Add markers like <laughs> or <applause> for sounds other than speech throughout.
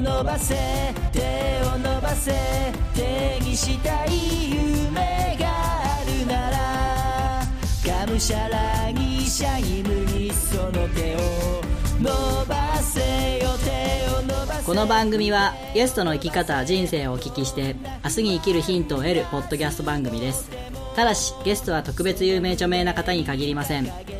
伸ばせ手を伸ばせ手にしたい夢があるならがむしゃらにシャイムにその手を伸ばせよ手を伸ばせこの番組はゲストの生き方人生をお聞きして明日に生きるヒントを得るポッドキャスト番組です。ただしゲストは特別有名著名な方に限りません。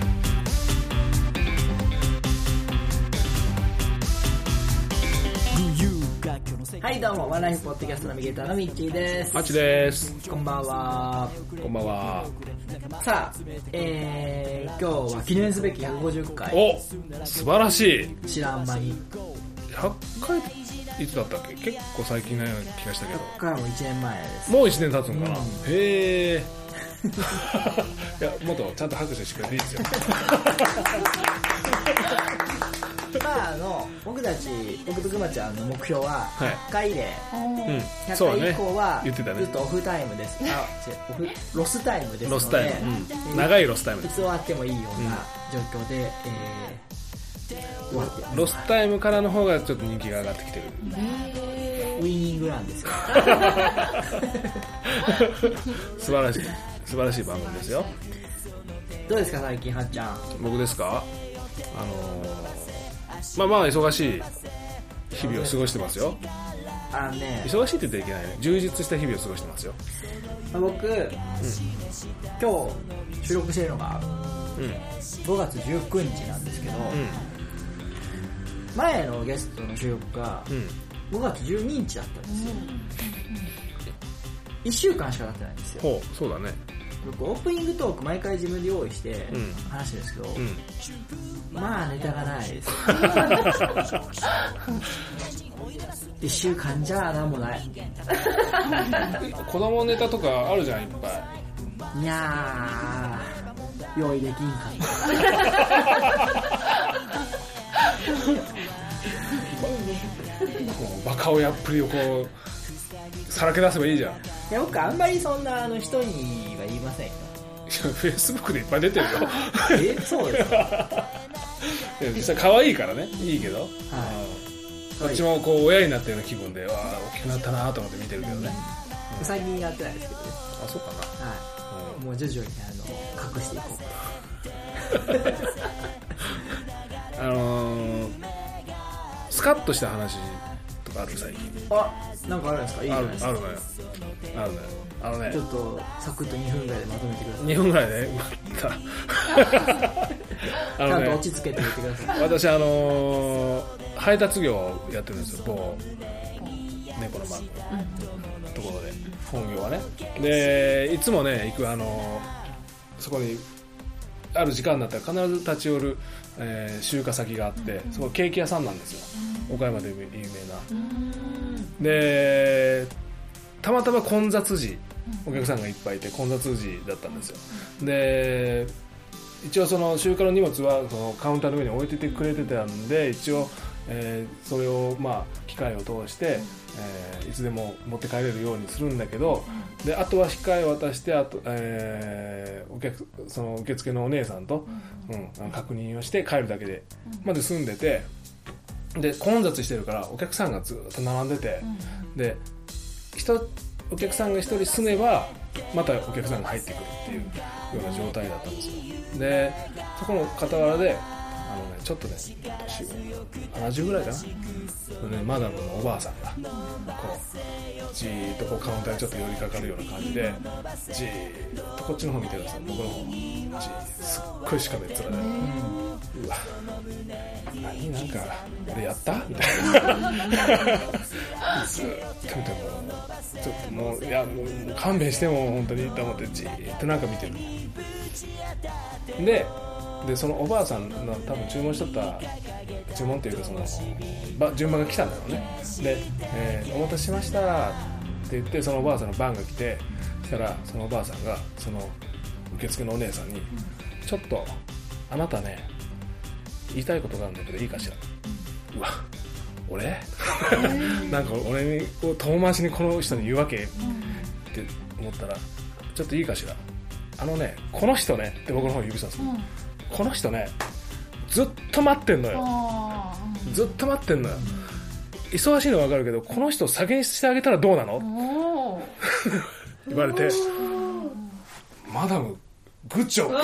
はいどうもワンライフポッドキャストナビゲーターのミッチーですハチです。こんばんはこんばんは。さあ、えー、今日は記念すべき150回お素晴らしい。知らん間に100回いつだったっけ？結構最近のような気がしたけど。これはもう1年前ですもう1年経つのかな、へえ。<laughs> いや、もっとちゃんと拍手してくれていいですよ。<laughs> まああの僕たち僕とくまちゃんの目標ははい100回で、うん。100そうだね回以降は。ずっ。とオフタイムですあオフロスタイムですのでロスタイム。うん。長いロスタイムいつです。終わってもいいような状況で、えー、終わってますロスタイムからの方がちょっと人気が上がってきてる。ウイニングランですよ <laughs> 素晴らしい。素晴らしい番組ですよ。どうですか最近はっちゃん僕ですか？あのー、まあまあ忙しい日々を過ごしてますよ。あのね忙しいって言ってはいけないね。充実した日々を過ごしてますよ。僕、今日収録してるのがうん。5月19日なんですけど、前のゲストの収録がうん。うん。5月12日だったんですよ、1週間しか経ってないんですよほう、そうだね。僕オープニングトーク毎回自分で用意してうん話してるんですけど、うん。まあネタがないです <laughs> 1週間じゃなんもない子供ネタとかあるじゃん、いっぱい。いやー用意できんか <laughs> こうバカ親っぷりをこう、さらけ出せばいいじゃん。いや僕あんまりそんなあの人には言いませんよ。や、フェイスブックでいっぱい出てるよ。えそうですか？<laughs> 実際可愛いからね、いいけど。はい。こっちもこう親になったような気分で、わあ、大きくなったなと思って見てるけどね。最近やってないですけどね。あ、そうかな。はい。もう徐々にあの隠していこう。<laughs> あのー、スカッとした話とかある最近。あなんかあるんですか？いいじゃあるないですか。あるのよ。あるのよ。あのね。ちょ、っとサクッと2分ぐらいでまとめてください。2分ぐらいで、また。<laughs> あちゃんと落ち着けて言ってください。私あのー配達業をやってるんですよ。某猫のマークのところで。本業はね。でいつもね行くあのーそこにある時間になったら必ず立ち寄る、えー集荷先があってそこケーキ屋さんなんですよ岡山で有名な。でたまたま混雑時お客さんがいっぱいいて混雑時だったんですよ。で一応その集荷の荷物はそのカウンターの上に置いててくれてたんで一応、えーそれをまあ機械を通して、えーいつでも持って帰れるようにするんだけどであとは機械を渡してあと、えーお客その受付のお姉さんと、うん。確認をして帰るだけでまで済んでてで混雑してるからお客さんがずっと並んでて、で人お客さんが一人住めばまたお客さんが入ってくるっていうような状態だったんですよ。でそこの傍らでちょっとね年70ぐらいかな、ね、マダムのおばあさんがこうじーっとこうカウンターにちょっと寄りかかるような感じでじーっとこっちの方見てるんです僕の方じすっごいしかめっ面で、うわ何なんか俺やった？みたいな。ずっと見てもちょっともういやもう勘弁しても本当にと思ってじーっとなんか見てるででそのおばあさんの多分注文しとった注文っていうかそのば順番が来たんだろうね。で、えーお待たせしました」って言ってそのおばあさんの番が来てそしたらそのおばあさんがその受付のお姉さんに「ちょっとあなたね言いたいことがあるんだけどいいかしら?」うわ俺？なんか俺にこう遠回しにこの人に言うわけ？って思ったらちょっといいかしら？あのねこの人ねって僕の方に指さす、この人ねずっと待ってんのよ。あずっと待ってんのよ。忙しいのは分かるけどこの人を先にしてあげたらどうなの？<laughs> 言われて。マダムグッジョブ。ま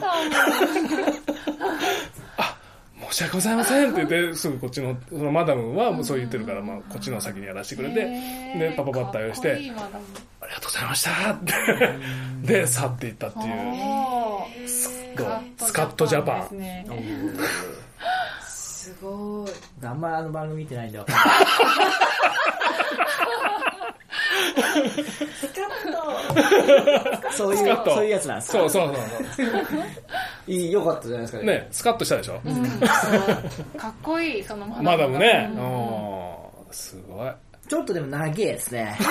だ <laughs> 申し訳ございませんって言ってすぐこっちのそのマダムはもうそう言ってるから、まあ、こっちの先にやらせてくれてでパパパッと対応してありがとうございましたってで去っていったっていう。スカットジャパン。ですごい。あんまあの番組見てないんでわかんない <laughs> <laughs> そういうスカッと。そういうやつなんですか？そうそうそういいよかったじゃないですか。そうねスカッとしたでしょ、かっこいいそのマダムマダムね。うん。うんすごい。ちょっとでも長いですね。<laughs>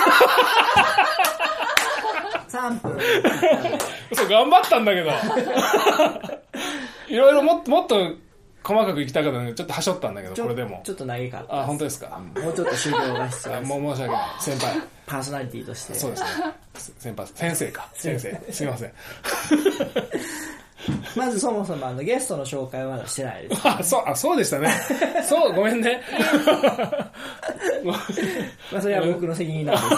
3分。そう頑張ったんだけど。いろいろもっともっと細かくいきたかったのにちょっとはしょったんだけどこれでも。ちょっと長かったあ本当ですか？もうちょっと修行が必要あです。もう申し訳ない。先輩パーソナリティとして。そうですね。先輩先生か。先生。すいません。<laughs> <laughs> まずそもそもあのゲストの紹介はまだしてないですあそうあそうでしたね。そうごめんね。<laughs> まあそれは僕の責任なんで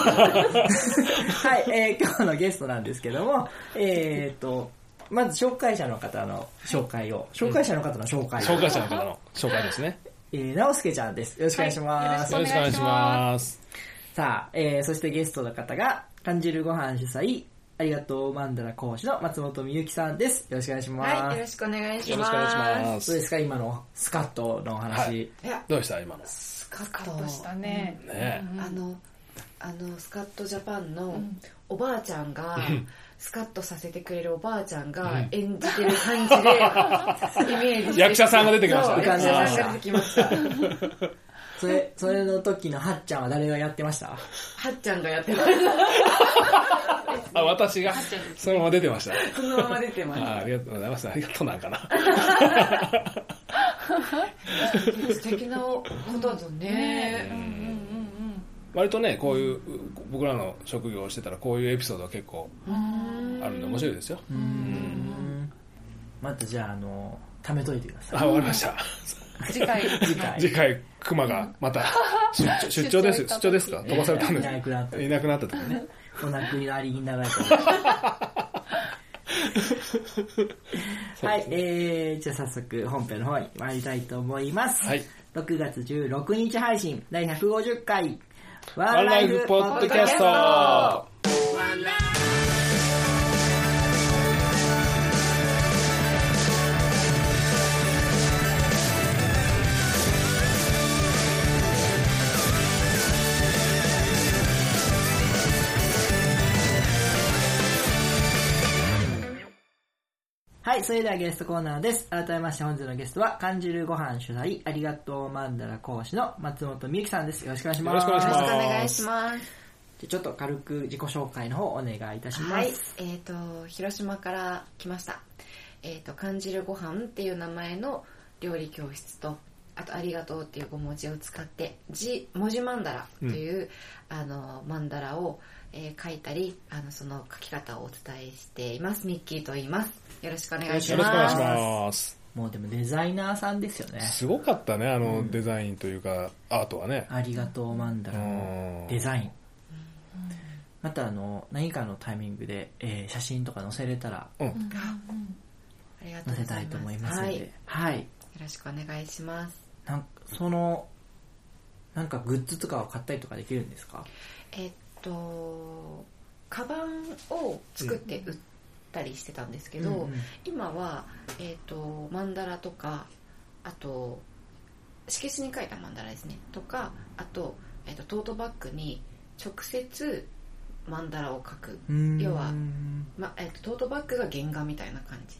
すけど。はい、えー今日のゲストなんですけどもえっ、とまず紹介者の方の紹介を紹介者の方の紹介を、紹介者の方の紹介ですね。えー、直輔ちゃんです。よろしくお願いします、よろしくお願いしますさあ、えー、そしてゲストの方が、感じるご飯主催、ありがとうマンダラ講師の松本美由紀さんです。よろしくお願いします。はいよろしくお願いします。よろしくお願いしまどうすですか今のスカットのお話。はいどうでした今の？スカカットしたね。ね。あのあのスカットジャパンのおばあちゃんが、<laughs> スカッとさせてくれるおばあちゃんが演じてる感じで、<laughs> イメージ役者さんが出てきましたそう役者さんが出てきました <laughs> それ、それの時のはっちゃんは誰がやってました？はっちゃんがやってます <laughs> あ私が？そのまま出てました。そのまま出てますあありがとうございます。ありがとうなんかな。<laughs> 素敵なことだね。割とねこういう僕らの職業をしてたらこういうエピソードは結構あるんで面白いですよ。またじゃあ、あの、貯めといてください。あわかりました <laughs> 次回。次回。次回。クマがまた <laughs> 出張出張です。出張ですか？飛ばされたんです。いなくなった。いなくなった時ね。お亡くなりになら。れた。はい、えー、じゃあ早速本編の方に参りたいと思います。はい。6月16日配信第150回。ワワンライフポッドキャストはい、それではゲストコーナーです。改めまして本日のゲストは、感じるご飯主催、ありがとうマンダラ講師の松本美由紀さんです。よろしくお願いします。よろしくお願いしますよろしくお願いしますじゃあちょっと軽く自己紹介の方お願いいたします。はいえっ、と広島から来ましたえっ、と感じるご飯っていう名前の料理教室とあと「ありがとう」っていう5文字を使って字文字マンダラという、あのマンダラを、えー書いたりあのその書き方をお伝えしています。ミッキーと言います。よろしくお願いしよろしくお願いします。もうでもデザイナーさんですよね。すごかったねあのデザインというかアートはね。ありがとうマンダラのうん。デザイン。またあの、何かのタイミングで、えー写真とか載せれたらうん。ありがとう載せたいございます。と思いますのはい、よで。はい。ろしくお願いしますなんかその、なんかグッズとかを買ったりとかできるんですか？えっとカバンを作って売ったりしてたんですけど、うんうん。今は、えっとマンダラとかあと色紙に書いたマンダラですね。とかあと,、えっとトートバッグに直接マンダラを描く、要はまえっとトートバッグが原画みたいな感じ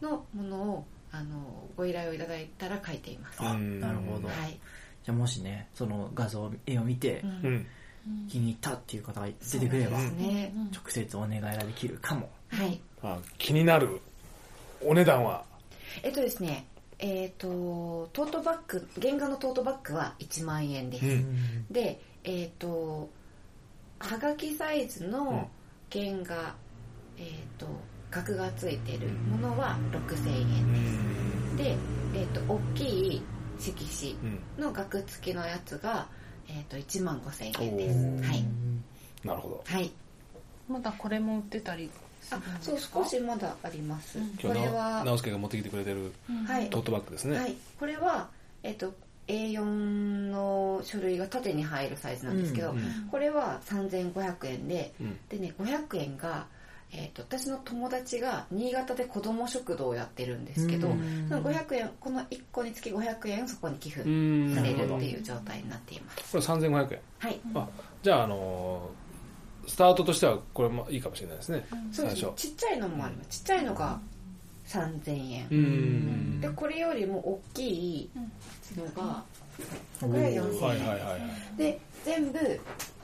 のものをあのご依頼をいただいたら描いています、はあ、うん。なるほど。い、じゃあもしね、その画像、絵を見てうん。うん気に入ったっていう方が出てくれば、ね、直接お願いができるかも。はい。あ気になるお値段は？えっとですねえっ、とトートバッグ原画のトートバッグは1万円です、うん。でえっ、とはがきサイズの原画、えっ、と額がついてるものは6000う円。ん。で、えっと大きい色紙うん。の額付きのやつが、えっと1万5000円おです。ー。はい、なるほど。はい、まだこれも売ってたりあそう少しまだあります、うん。これ今日なは直輔が持ってきてくれてるはい。トートバッグですね、はい、これは、えっと A4 の書類が縦に入るサイズなんですけど、うんうんこれは3500円でうん。でね500円が、えっと私の友達が新潟で子ども食堂をやってるんですけど、うん。その500円この1個につき500円をそこに寄付うん。されるっていう状態になっています、これ3500円。はい。あじゃあ、あのースタートとしてはこれもいいかもしれないですね、そうですね。最初ちっちゃいのもあります。ちっちゃいのが3000円、うん。でこれよりも大きいのがおこれはー4000円、はいはいはいはい。で全部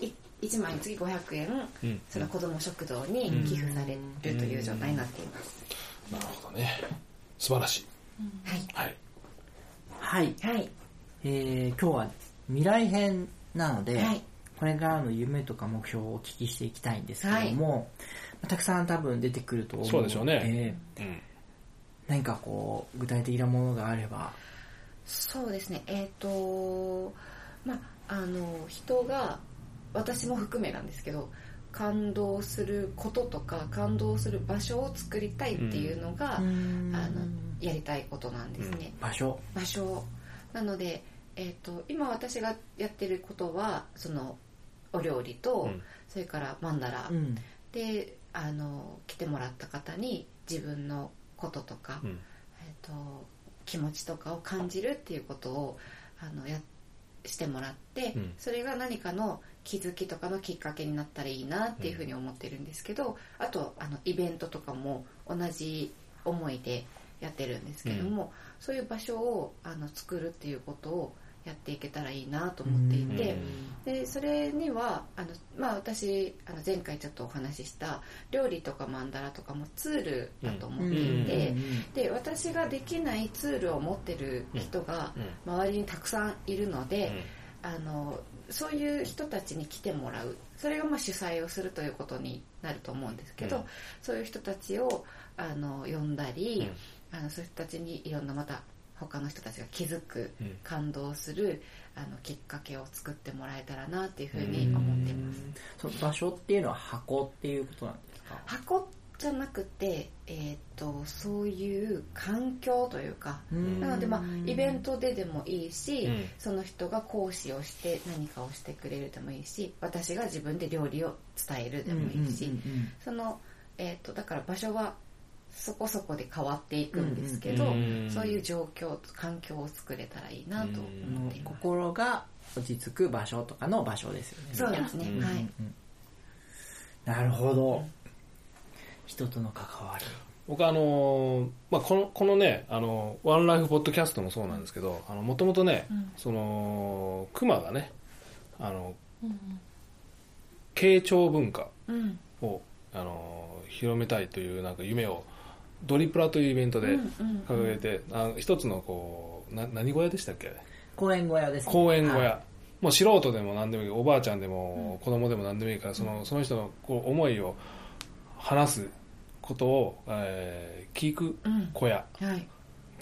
い1枚につき500円うん。その子ども食堂に寄付されるという状態になっています、なるほどね。素晴らしい。はいはい。はい、はい。えー今日は未来編なので、はい。これからの夢とか目標をお聞きしていきたいんですけども、まあたくさん多分出てくると思うのでそうでしょうね。うん。何かこう具体的なものがあれば。そうですね。えっ、とまああの人が私も含めなんですけど感動することとか感動する場所を作りたいっていうのが、あのやりたいことなんですね、場所。場所。なので、えー、と今私がやってることはそのお料理と、うん。それからマンダラ、うん。であの来てもらった方に自分のこととか、うん。えー、と気持ちとかを感じるっていうことをあのやしてもらって、うん。それが何かの気づきとかのきっかけになったらいいなっていうふうに思ってるんですけど、あとあのイベントとかも同じ思いでやってるんですけども、そういう場所をあの作るっていうことをやっていけたらいいなと思っていて、でそれにはあの、まあ、私あの前回ちょっとお話しした料理とかマンダラとかもツールだと思っていて、で私ができないツールを持ってる人が周りにたくさんいるので、あのそういう人たちに来てもらう。それがまあ主催をするということになると思うんですけど、うん。そういう人たちをあの呼んだり、あのそういう人たちにいろんなまた他の人たちが気づく、うん。感動するあのきっかけを作ってもらえたらなっていうふうに思ってます。その場所っていうのは箱っていうことなんですか？箱じゃなくて、えー、とそういう環境というかなので、まあ、イベントででもいいし、うん。その人が講師をして何かをしてくれるでもいいし私が自分で料理を伝えるでもいいし、その、えー、とだから場所はそこそこで変わっていくんですけど、うん。そういう状況環境を作れたらいいなと思って。心が落ち着く場所とかの場所ですよね。そうですね、はい、うんうん。なるほど人との関わり。僕あのーまあ、このこのねあのワンライフポッドキャストもそうなんですけどもともとね、そのクマがねあの慶長文化うん。を、あのー広めたいというなんか夢をドリプラというイベントでうんうん掲げて、あの一つのこうな何小屋でしたっけ？公園小屋ですね。公園小屋、はい。もう素人でも何でもいいおばあちゃんでも子供でも何でもいいからそのその人のこう思いを話すことを、えー聞くうん。小屋はい。っ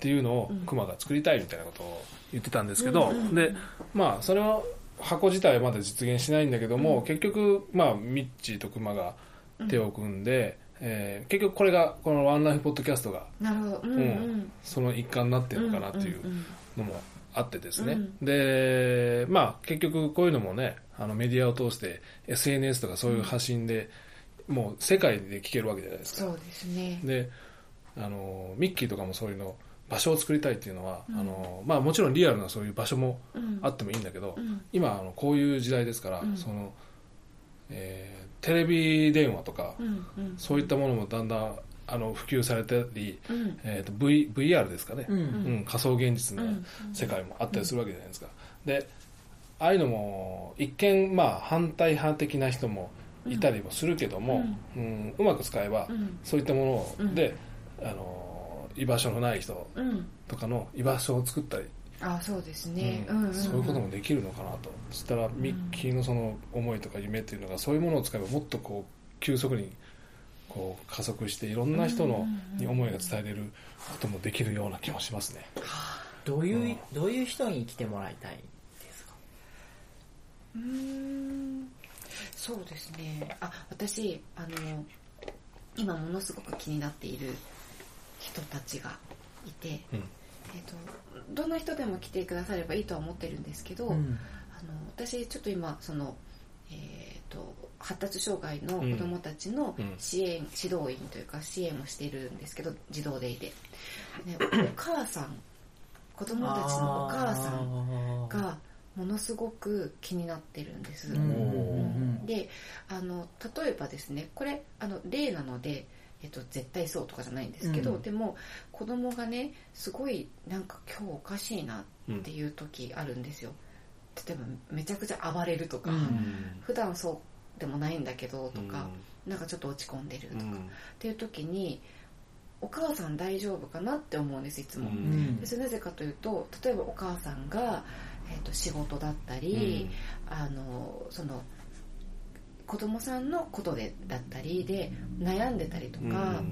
ていうのをうん。クマが作りたいみたいなことを言ってたんですけど、でまあそれは箱自体はまだ実現しないんだけども、結局まあミッチーとクマが手を組んで、えー結局これがこのワンライフポッドキャストがなるほど、うんううんんその一環になってるのかなっていうのもあってですね、うんでまあ結局こういうのもねあのメディアを通して SNS とかそういう発信で、もう世界で聞けるわけじゃないですか。そうですね。であのミッキーとかもそういうの場所を作りたいっていうのは、あのまあ、もちろんリアルなそういう場所もうん。あってもいいんだけど、うん。今あのこういう時代ですから、うん。そのえーテレビ電話とか、うんうん。そういったものもだんだんあの普及されたり、うん。えー、と v VR ですかね、うん。うん仮想現実のうん。世界もあったりするわけじゃないですか、でああいうのも一見まあ反対派的な人もいたりもするけども、うん。うまく使えば、うん。そういったもうん。ので、あの居場所のない人うん。とかの居場所を作ったり、あそうですね、ううんんうんうん。そういうこともできるのかなと。そしたらミッキーのその思いとか夢っていうのがそういうものを使えばもっとこう急速にこう加速していろんな人のに思いが伝えれることもできるような気もしますね。どういう、どういう人に来てもらいたいですか？うーんそうですね。あ私あの今ものすごく気になっている人たちがいて、うん。えっとどんな人でも来てくださればいいとは思ってるんですけど、うん。あの私ちょっと今その、えっと発達障害の子どもたちのうん。支援、指導員というか支援をしているんですけど児童デイで、ね、お母さん子どもたちのお母さんんがものすごく気になってるんです。うん。うん。うんであの例えばですねこれあの例なので、えっと、絶対そうとかじゃないんですけど、うん。でも子供がねすごいなんか今日おかしいなっていう時あるんですよ。例えばめちゃくちゃ暴れるとか、うん。普段そうでもないんだけどとか、なんかちょっと落ち込んでるとか、っていう時にお母さん大丈夫かなって思うんですいつも。うん。でそれなぜかというと例えばお母さんが、えー、と仕事だったり、あのその子供さんのことでだったりで悩んでたりとか、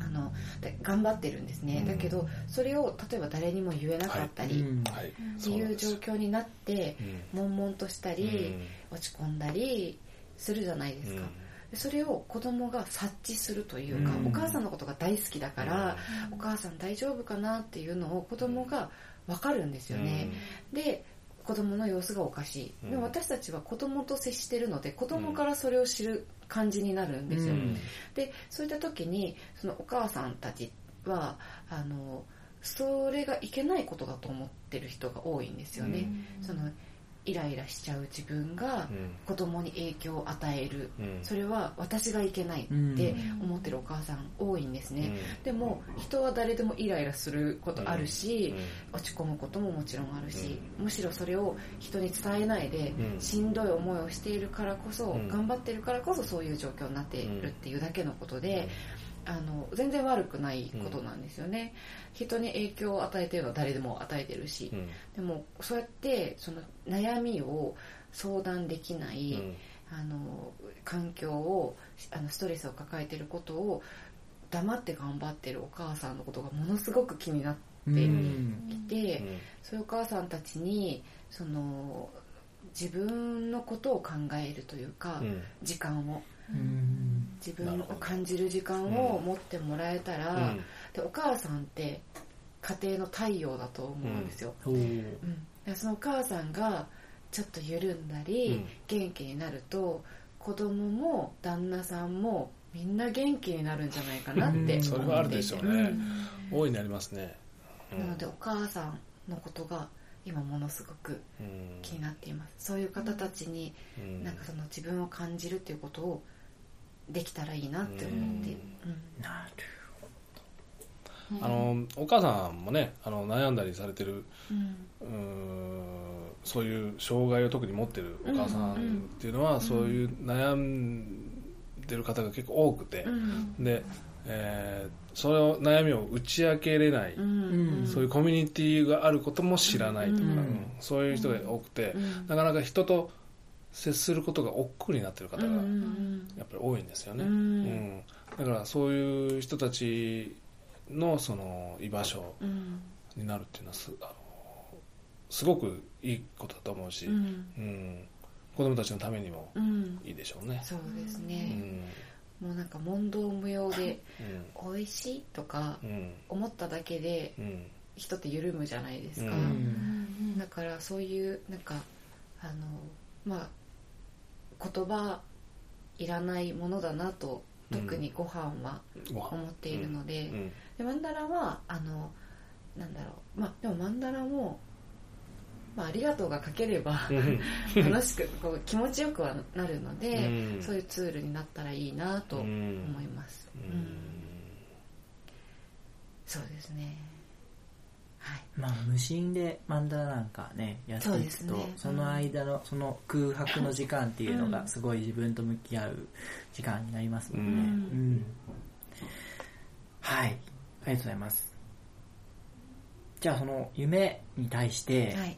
あので頑張ってるんですね、うん。だけどそれを例えば誰にも言えなかったり、っていう状況になってうん。悶々としたり、落ち込んだりするじゃないですか、でそれを子供が察知するというか、うん。お母さんのことが大好きだから、お母さん大丈夫かなっていうのを子供が分かるんですよね、で子供の様子がおかしい、でも私たちは子供と接してるので子供からそれを知る感じになるんですよ、うん。でそういった時にそのお母さんたちはあのそれがいけないことだと思ってる人が多いんですよね、そのイライラしちゃう自分が子供に影響を与える、それは私がいけないって思ってるお母さん多いんですね、でも人は誰でもイライラすることあるし、落ち込むことももちろんあるし、むしろそれを人に伝えないで、うん。しんどい思いをしているからこそ、うん。頑張ってるからこそそういう状況になっているっていうだけのことで、あの全然悪くないことなんですよね、人に影響を与えてるのは誰でも与えてるし、でもそうやってその悩みを相談できない、あの環境をあのストレスを抱えてることを黙って頑張ってるお母さんのことがものすごく気になっていて、そういうお母さんたちにその自分のことを考えるというか、時間を。うん自分を感じる時間を持ってもらえたら、でお母さんって家庭の太陽だと思うんですよ、うん。でそのお母さんがちょっと緩んだり、うん。元気になると子供も旦那さんもみんな元気になるんじゃないかなって思っていて。それはあるでしょうね。大いにありますね。なのでお母さんのことが今ものすごく気になっています。そういう方たちになんかその自分を感じるっていうことをできたらいいなって思って、うん。なるあのお母さんもねあの悩んだりされてるうん。そういう障害を特に持ってるお母さんっていうのは、そういう悩んでる方が結構多くて、うん。で、えーその悩みを打ち明けれない、うん。そういうコミュニティがあることも知らないとか、うん。うんそういう人が多くて、うん。なかなか人と接することが億劫になってる方がうんうんやっぱり多いんですよね、うん。うん。だからそういう人たちのその居場所うん。になるっていうのはすあのすごくいいことだと思うし、うん。うん。子供たちのためにもうん。いいでしょうね。そうですうね、ん。もうなんか問答無用で美味しいとかうん。うん思っただけでうん。人って緩むじゃないですか、ううん。だからそういうなんかあのまあ言葉いらないものだなと特にご飯は思っているので,、うん。でマンダラはあのなんだろうまあでもマンダラも、まあ、ありがとうが書ければうん。楽しくこう気持ちよくはなるので、うん。そういうツールになったらいいなと思います、うん。うん。そうですね。はいまあ無心でマンダラなんかねやっていくとそね。その間のその空白の時間っていうのがすごい自分と向き合う時間になりますもんね、うん。うん。はい。ありがとうございます。じゃあその夢に対して、はい。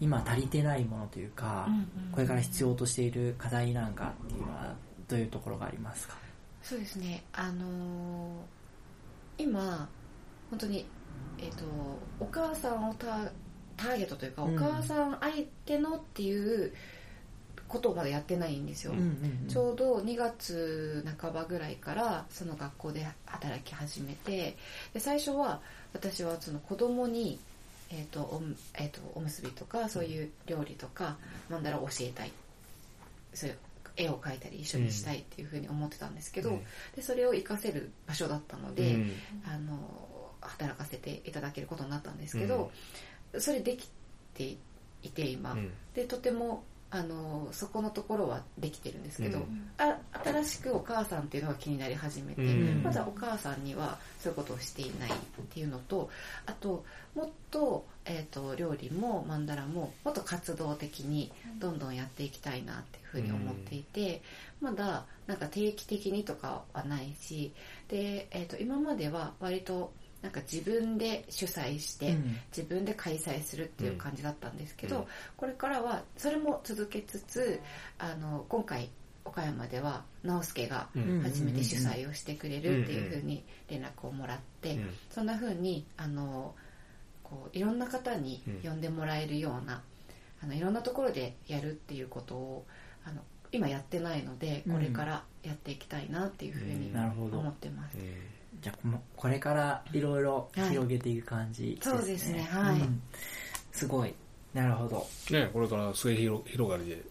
今足りてないものというか、うんうん。これから必要としている課題なんかっていうのはどういうところがありますか？そうですね。あのー今本当にえっ、とお母さんをタターゲットというか、うん。お母さん相手のっていうことをまだやってないんですよ、んちょうど2月半ばぐらいからその学校で働き始めてで最初は私はその子供にえーとおむえー、とおむすびとかそういう料理とかマンダラを教えたい。そういう絵を描いたり一緒にしたいっていうふうに思ってたんですけど、うん。でそれを活かせる場所だったので、うん。あの働かせていただけることになったんですけど、それできていて今、うん。でとてもあのそこのところはできてるんですけど、うん。あ新しくお母さんっていうのが気になり始めて、うん。まだお母さんにはそういうことをしていないっていうのとあともっと,、えー、と料理もマンダラももっと活動的にどんどんやっていきたいなっていうふうに思っていて、まだなんか定期的にとかはないしで、えー、と今までは割となんか自分で主催して、うん。自分で開催するっていう感じだったんですけど、うん。これからはそれも続けつつあの今回岡山では直輔がうん。初めて主催をしてくれるっていうふうに連絡をもらって、うん。そんなふうにあのこういろんな方に呼んでもらえるような、あのいろんなところでやるっていうことをあの今やってないのでこれからやっていきたいなっていうふうに思ってます。じゃあこのこれからいろいろ広げていく感じですね、そうですね。はい。うん。すごい。なるほど、ねこれから末広広がりで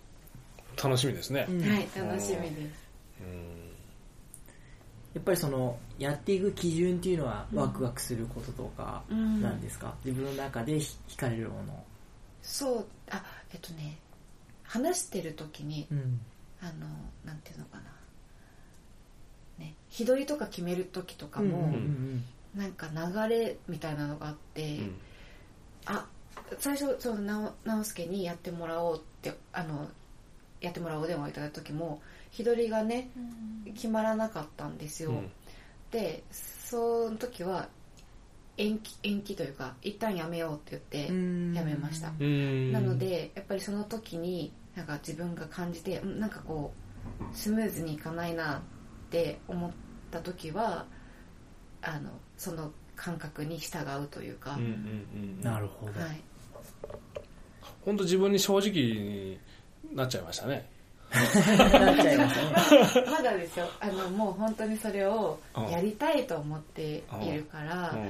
楽しみですね、うん。はい楽しみです。やっぱりそのやっていく基準っていうのはワクワクすることとかうん。なんですか、自分の中でひ惹かれるもの。そうあえっとね話してる時にうん。あのなんていうのかなね日取りとか決める時とかも、うんうんなんか流れみたいなのがあって、うん。あ最初その直直輔にやってもらおうってあのやってもらおうお電話をいただいた時も日取りがね決まらなかったんですよ、うん。でその時は延期延期というか一旦やめようって言ってうん。やめました、うん。なのでやっぱりその時になんか自分が感じてうんなんかこうスムーズにいかないなって思った時はあのその感覚に従うというか、うんうんうんなるほど、はい、本当自分に正直になっちゃいましたね。なっちゃいますねまだですよ。あのもう本当にそれをうん。やりたいと思っているから、うん。う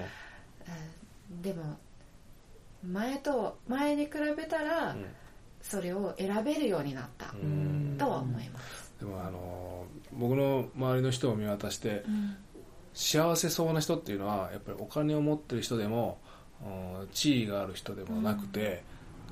ん。でも前と前に比べたらそれを選べるようになったうん。とは思います、でもあの僕の周りの人を見渡して幸せそうな人っていうのはやっぱりお金を持ってる人でもうん地位がある人でもなくて、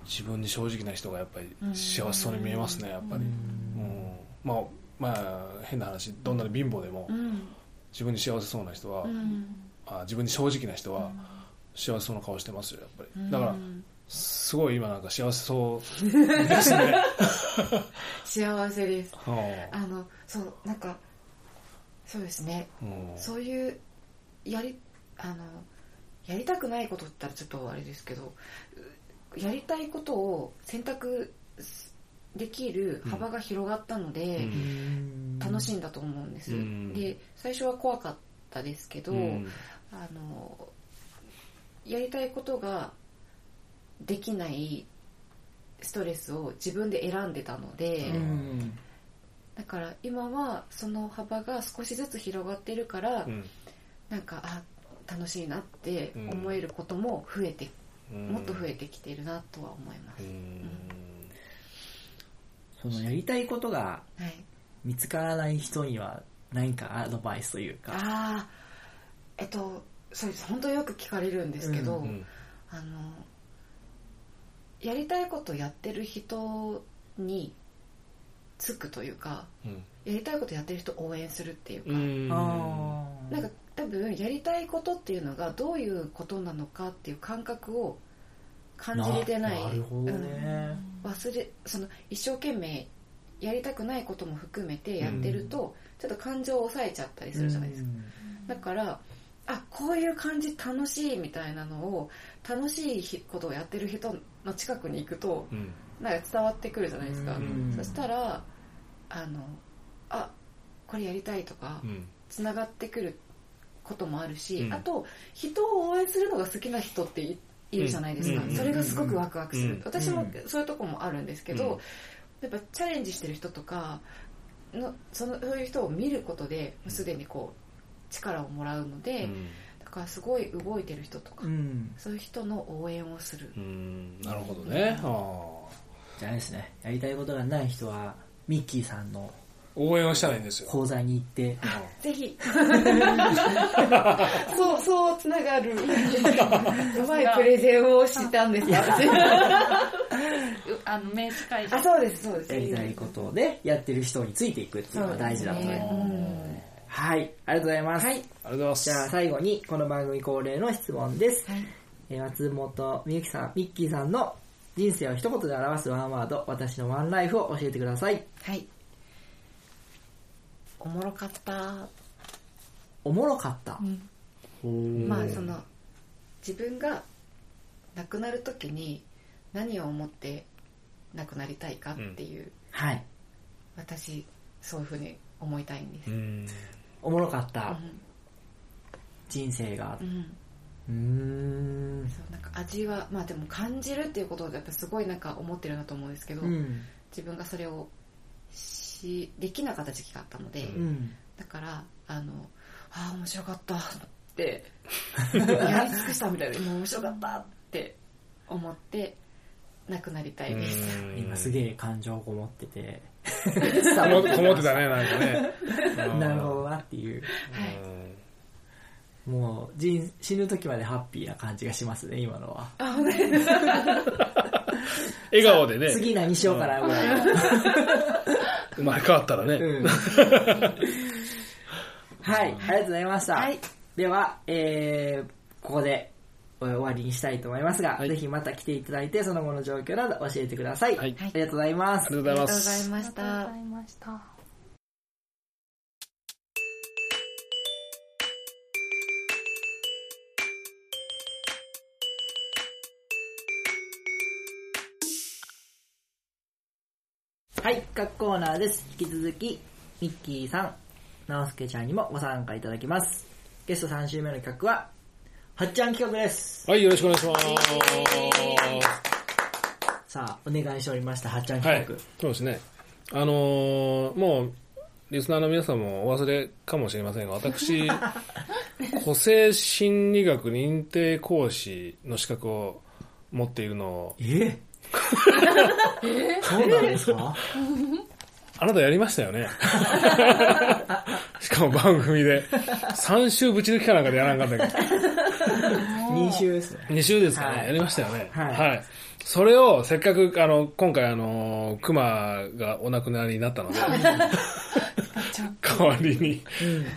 自分に正直な人がやっぱり幸せそうに見えますねやっぱり、うん。まあまあ変な話どんなに貧乏でもうん。自分に幸せそうな人は、うん。あ自分に正直な人は幸せそうな顔してますよやっぱり。うん。だからすごい今なんか幸せそうですね、<laughs> 幸せです。うん。あのそうなんかそうですね。うん。そういうやりあのやりたくないことって言ったらちょっとあれですけどうやりたいことを選択できる幅が広がったので、うん。楽しいんだと思うんです、うん。で最初は怖かったですけど、うん。あのやりたいことができないストレスを自分で選んでたので、うん。だから今はその幅が少しずつ広がってるから、うん。なんかあ楽しいなって思えることも増えて、うん。もっと増えてきてるなとは思います、うん。そのやりたいことがはい、見つからない人には何かアドバイスというか。ああえっとそうです。本当よく聞かれるんですけど、うん。あのやりたいことやってる人につくというかうん。やりたいことやってる人を応援するっていうか、うん。なんか多分やりたいことっていうのがどういうことなのかっていう感覚を感じれてない。なるほどね、うん。忘れその一生懸命やりたくないことも含めてやってると、ちょっと感情を抑えちゃったりするじゃないですか、だからあこういう感じ楽しいみたいなのを楽しいことをやってる人の近くに行くとうん。なんか伝わってくるじゃないですか、うん。そしたらあのあこれやりたいとかうん。つながってくることもあるし、うん。あと人を応援するのが好きな人っていいるじゃないですか、うん。それがすごくワクワクする、うん。私もそういうとこもあるんですけど、うん。やっぱチャレンジしてる人とかのそのそういう人を見ることですでにこう力をもらうので、うん。だからすごい動いてる人とか、うん。そういう人の応援をする、うん。なるほどね。あじゃああれですね。やりたいことがない人はミッキーさんのー応援をしたらいいんですよ。講座に行って。ぜひ。<laughs> そうそうつながる。<laughs> うまいプレゼンをしたんですよ。<laughs> あの名刺会社あそうですそうです。やりたいことでやってる人についていくっていうのが大事だとそうですね。ねはいありがとうございます、はい。ありがとうございます。じゃあ最後にこの番組恒例の質問です、はい。えー松本みゆきさんミッキーさんの人生を一言で表すワンワード私のワンライフを教えてください。はい。おもろかった、おもろかった、まあその自分が亡くなる時に何を思って亡くなりたいかっていう、はい。私そういうふうに思いたいんです、うんおもろかったう人生が。んうん。うーん。そうなんか味はまあでも感じるっていうことをやっぱすごいなんか思ってるなと思うんですけど、うん。自分がそれをしできなかった時期があったので、うん。だからあのああ面白かったって <laughs> やり尽くしたみたいなもう面白かったって思って亡くなりたいです、今すげえ感情こもっててこもこもってたね <laughs> なんかね。なるほどなっていう。はい。もう人生ぬ時までハッピーな感じがしますね今のは。あ本当です笑顔でね。次何しようかなぐらいの生まれ変わったらね、うん。<laughs> はい、ありがとうございました。はい。では、えー、ここでえー終わりにしたいと思いますが、はいぜひまた来ていただいて、その後の状況など教えてください。はいありがとうございます。ありがとうございましたありがとうございましたはい、各コーナーです。引き続き、ミッキーさん、直輔ちゃんにもご参加いただきます。ゲスト3週目の企画は、はっちゃん企画です。はいよろしくお願いします。さあ、お願いしておりました、はっちゃんはい企画。そうですね。あのーもうリスナーの皆さんもお忘れかもしれませんが私 <laughs> 個性心理学認定講師の資格を持っているのをえ？そうなんですか？<laughs> あなたやりましたよね？<laughs> しかも番組で3週ぶち抜きかなんかでやらなかったけど <laughs> 2週ですね。2週ですかね、はい。やりましたよね。はい。それを、せっかく、あの、今回、あの、熊がお亡くなりになったので、<laughs> <laughs> 代わりに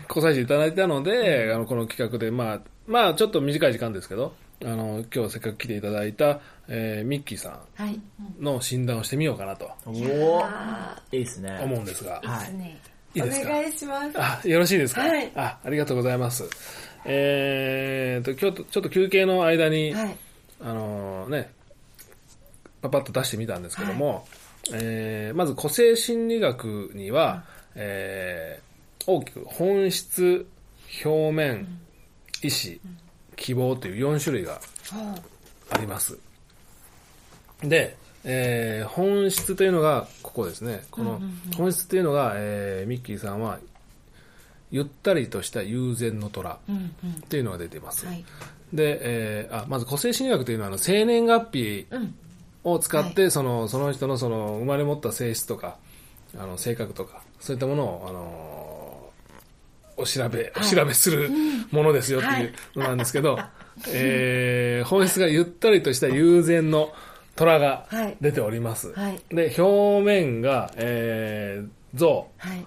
来させていただいたので、あの、この企画で、まあ、まあ、ちょっと短い時間ですけど、あの、今日せっかく来ていただいた、えーミッキーさはい。んの診断をしてみようかなとおー。いいですね。思うんですが、はい。ね。おい。いですか？願いします。あ、よろしいですか？はい。あ、ありがとうございます。えーと、今日、ちょっと休憩の間に、はい。あのね、パパッと出してみたんですけども、えーまず個性心理学には、えー大きく本質、表面、意思、希望という4種類があります。で、えー本質というのがここですね。この本質というのが、えーミッキーさんは、ゆったりとした悠然の虎うんうん。というのが出ています。はい。で、えーあまず個性心理学というのはあの生年月日うん。を使って、そのその人のその生まれ持った性質とかあの性格とかそういったものを、あのーお調べ、お調べするものですよっていうのなんですけど、えー本質がゆったりとした悠然の虎がはい。出ております。はい。で、表面が、えー象、はい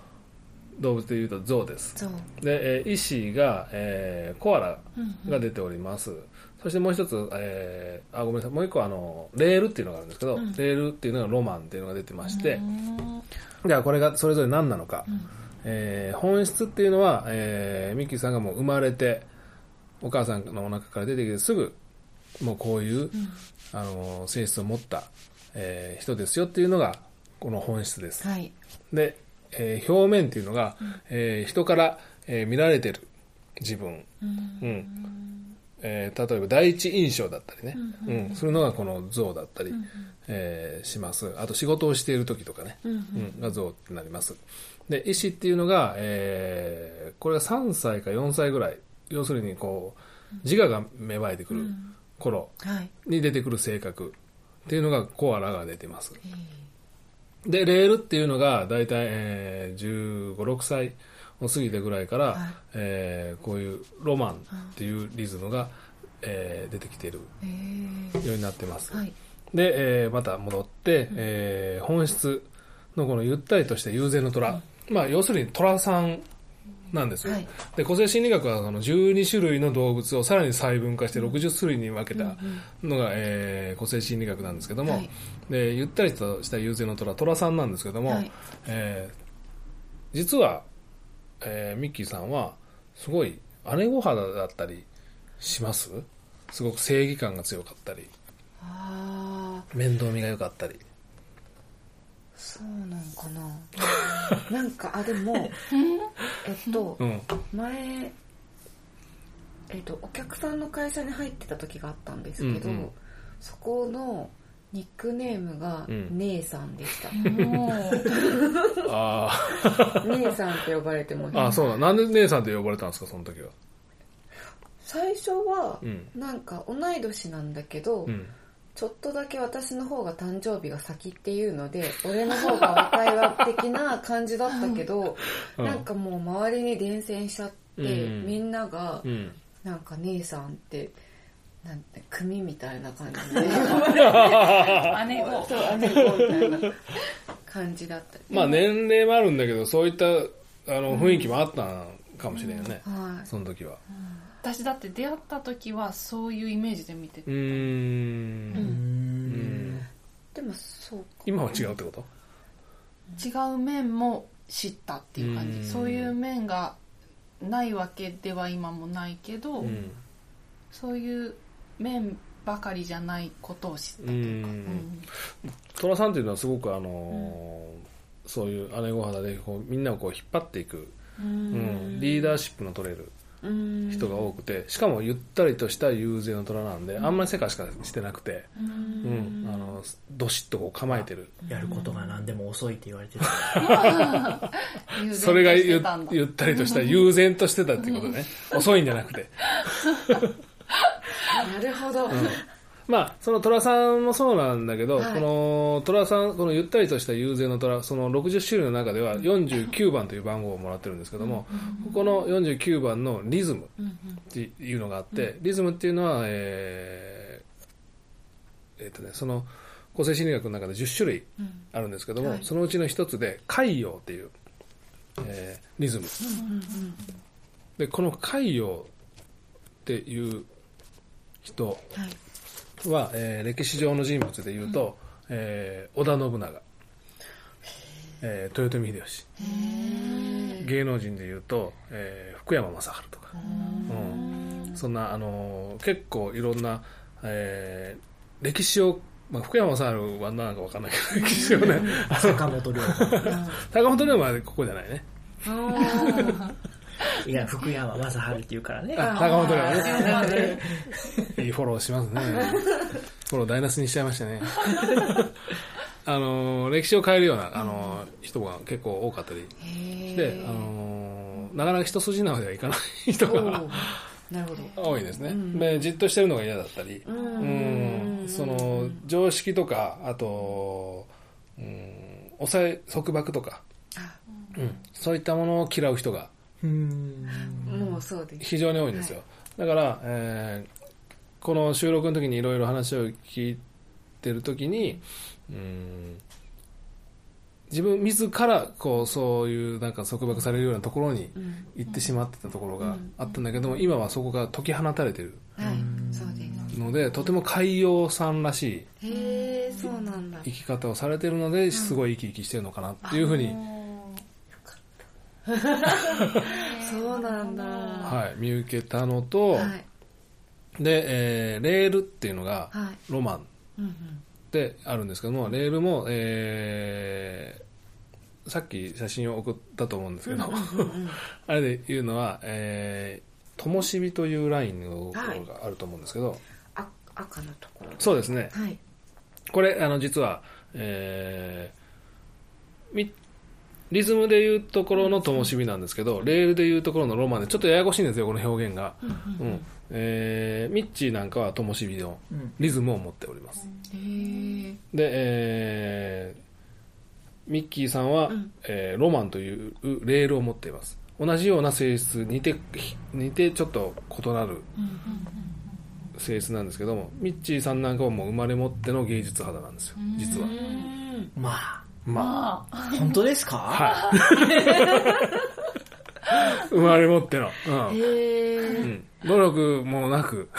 動物でいうと象です。で、えー、石が、えーコアラが出ております。そしてもう一つ、えーあ、ごめんなさい、もう一個あの、レールっていうのがあるんですけど、レールっていうのがロマンっていうのが出てまして、ではこれがそれぞれ何なのか。えー本質っていうのは、えーミッキーさんがもう生まれて、お母さんのお腹から出てきてすぐ、もうこういう、あの、性質を持った、えー人ですよっていうのが、この本質です。はいで、えー表面っていうのが、えー人から、えー見られてる自分。うん。えー例えば第一印象だったりね。うん。そういうのがこの像だったり、えーします。あと仕事をしている時とかね。うん。が像ってなります。で、意思っていうのが、えーこれが3歳か4歳ぐらい。要するにこう、自我が芽生えてくる頃はいに出てくる性格っていうのがコアラが出てます。で、レールっていうのが大体、えー、15、6歳を過ぎてぐらいから、はい。えーこういうロマンっていうリズムが、えー出てきているえー。ようになってます。はい。で、えーまた戻って、えー本質のこのゆったりとした悠然の虎。まあ、要するに虎さんなんですよ。はいで、個性心理学はその12種類の動物をさらに細分化して60種類に分けたのが、えー個性心理学なんですけども、はいで、ゆったりとした悠然の虎、虎さんなんですけども、はいえー実は、えーミッキーさんは、すごい姉御肌だったりします？すごく正義感が強かったり。面倒見が良かったり。そうなんかな <laughs> なんかあでも <laughs> えっとうん。前えっとお客さんの会社に入ってた時があったんですけど、うんうんそこのニックネームがうん姉さんでした、<laughs> 姉さんって呼ばれてもあ。そうだ。なんで姉さんって呼ばれたんですか、その時は？最初はうん。なんか同い年なんだけど、うん。ちょっとだけ私の方が誕生日が先っていうので <laughs> 俺の方が若いわ的な感じだったけど、<laughs> うん。なんかもう周りに伝染しちゃって、うん。みんながうん。なんか姉さんってなんて組みたいな感じで。呼ばれて姉子そう姉子みたいな感じだった。まあ年齢もあるんだけど、そういった、あの、雰囲気もあったのかもしれんよね。はい。その時は。私だって出会った時はそういうイメージで見てうーん。うん。でもそうか。今は違うってこと？違う面も知ったっていう感うん。じそういう面がないわけでは今もないけど、うん。そういう面ばかりじゃないことを知ったとういうか、ん。虎さんっていうのはすごくあのーそういう姉御肌でこうみんなをこう引っ張っていく、うん、リーダーシップの取れるうん人が多くて、しかもゆったりとした悠然の虎なんで、あんまりせかしかしてなくて、うん、あの、どしっとこう構えてる。やることが何でも遅いって言われてる。<laughs> <laughs> それがゆゆったりとした悠然としてたっていうことね。遅いんじゃなくて。<laughs> なるほど、まあ、その虎さんもそうなんだけど、はい。この虎さん、このゆったりとした悠然の虎、その60種類の中では49番という番号をもらってるんですけども、ここの49番のリズムっていうのがあって、リズムっていうのは、えーえっとね、その個性心理学の中で10種類あるんですけども、はい。そのうちの一つで海洋っていう、えーリズム。で、この海洋っていう人、はえー歴史上の人物で言うと、えー織田信長、えー豊臣秀吉。芸能人で言うと、えー福山雅治とか、うん。そんな、あのー結構いろんな、えー歴史を、まあ、福山雅治はなんかわかんないけど <laughs> 歴史をね。坂本龍馬。<laughs> 高本龍馬はここじゃないねいや、福山雅治って言うからね。あ高本龍馬ね <laughs> いいフォローしますね。フォロー台無しにしちゃいましたね。<laughs> あのー、歴史を変えるような、あのー人が結構多かったり。で、あのーなかなか一筋縄ではいかない人がなるほど多いですね。で、じっとしてるのが嫌だったり。その、常識とか、あと、うん、抑え、束縛とか、うん、そういったものを嫌う人がうん。もうそうです。非常に多い。んですよ。だから、えーこの収録の時にいろいろ話を聞いてる時に、うん、自分自らこうそういうなんか束縛されるようなところに行ってしまってたところがあったんだけども、今はそこが解き放たれてるはい。そうです。ので、とても海洋さんらしいへえそうなんだ。生き方をされてるので、すごい生き生きしてるのかなっていうふうに、<laughs> そうなんだ。はい、見受けたのと、はい。で、えーレールっていうのがはい。ロマンうんうんであるんですけども、レールも、えーさっき写真を送ったと思うんですけど、<laughs> あれで言うのは、えもしびというラインのところがあると思うんですけど、あ赤のところ。そうですね。はい。これ、あの、実は、えーみリズムで言うところの灯火なんですけど、レールで言うところのロマンで、ちょっとややこしいんですよ、この表現が。うんえーミッチーなんかは灯火のうんリズムを持っております。へーで、えーミッキーさんは、うんえーロマンというレールを持っています。同じような性質、似て、似てちょっと異なる性質なんですけども、ミッチーさんなんかはもう生まれ持っての芸術肌なんですよ、実は。まあ、まあ、本当ですか？はい。生まれ持っての。うんうん。努力もなく、もう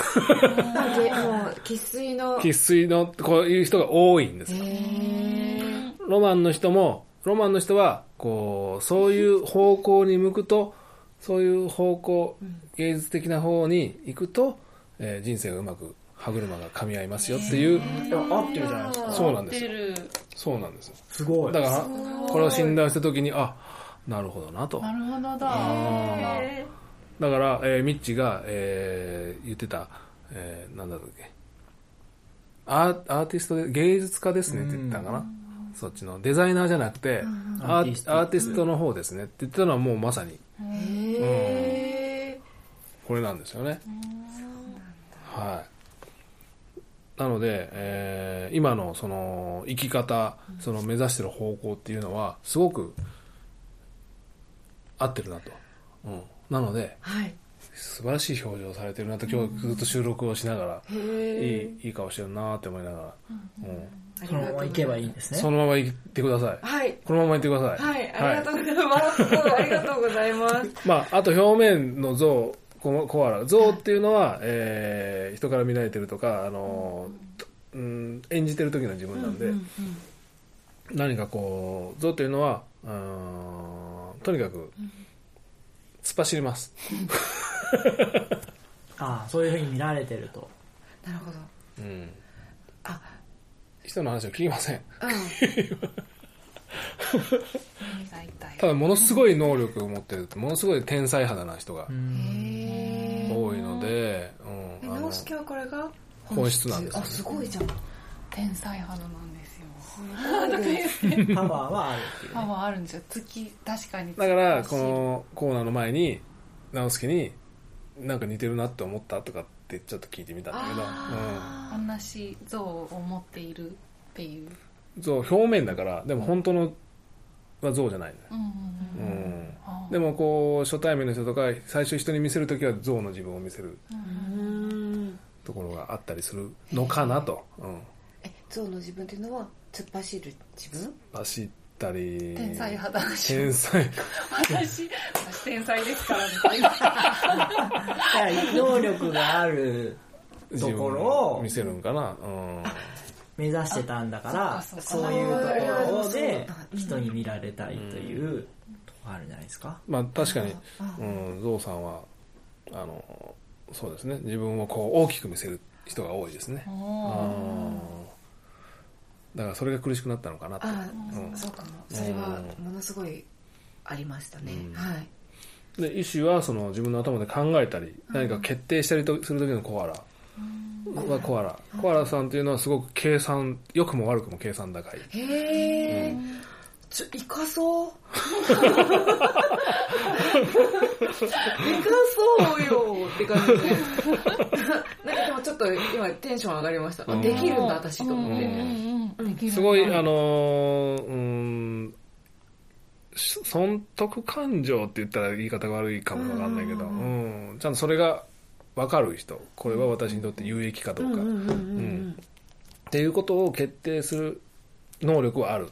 生粋の生粋のこういう人が多いんですよ。へロマンの人も、ロマンの人は、こう、そういう方向に向くと、そういう方向、芸術的な方に行くと、えー人生がうまく歯車が噛み合いますよっていう、合ってるじゃないですか。そうなんですよ。そうなんですよ。すごい。だから、これを診断したときに、あ、なるほどなと。なるほどだ。だから、えーミッチが、えー言ってた、えーなんだろうっけ。アーアーティストで芸術家ですねって言ったかな、そっちの。デザイナーじゃなくて、アーアーティスト。の方ですね。って言ったのはもうまさに。えへこれなんですよね、はいなので、えー今のその生き方その目指してる方向っていうのはすごく合ってるなと、うん、なのではい。素晴らしい表情をされてるなと今日ずっと収録をしながら、へえいいいい顔してるなって思いながら、うん。そのまま行けばいいんですね。そのまま行ってください。はい。このまま行ってください。はい。ありがとうございます。<laughs> ありがとうございます。まあ、あと表面の像ココアラ像っていうのは、えー人から見られてるとか、あのうん、演じてる時の自分なんで、何かこう像っていうのはうーんとにかく突っ走ります、<laughs> ああ、そういうふうに見られてると。なるほど。うん、あ。人の話を聞きません。うん <laughs> ただものすごい能力を持ってるものすごい天才肌な人がへ多いので、えうん、直輔はこれが？本質なんですよあすごいじゃん。天才肌なんですよ。パワーはあるっていうパね。ワーあるんですよ。月確かにだからこのコーナーの前に直輔になんか似てるなって思ったとかってちょっと聞いてみたんだけど、同じ像を持っているっていう。うん、そう表面だからでも本当のは像じゃないのよ、でもこう初対面の人とか最初人に見せるときは像の自分を見せるうんところがあったりするのかなと、うん、え象の自分っていうのは突っ走る自分？走ったり天才肌だし天才。私私天才ですからみたいな能力があるところをを見せるんかな、うん、目指してたんだから、そっかそっか。そういうところでうん人に見られたいというとこあるんじゃないですか？まあ確かに。あうん、ゾウさんはあのそうですね。自分をこう大きく見せる人が多いですね。だからそれが苦しくなったのかなと。あうん。そうかも。それはものすごいありましたね。うん。はい。で医師はその自分の頭で考えたり何か決定したりとする時のコアラはコアラ。コアラさんっていうのはすごく計算良くも悪くも計算高い。へえちょイカそう。イカそうよって感じ。で <laughs> なんかでもちょっと今テンション上がりました。あできるんだ私と思って。すごいあのーうんし損得感情って言ったら言い方が悪いかもわかんないけど、うん、ちゃんとそれが分かる人これは私にとって有益かどうか、っていうことを決定する能力はある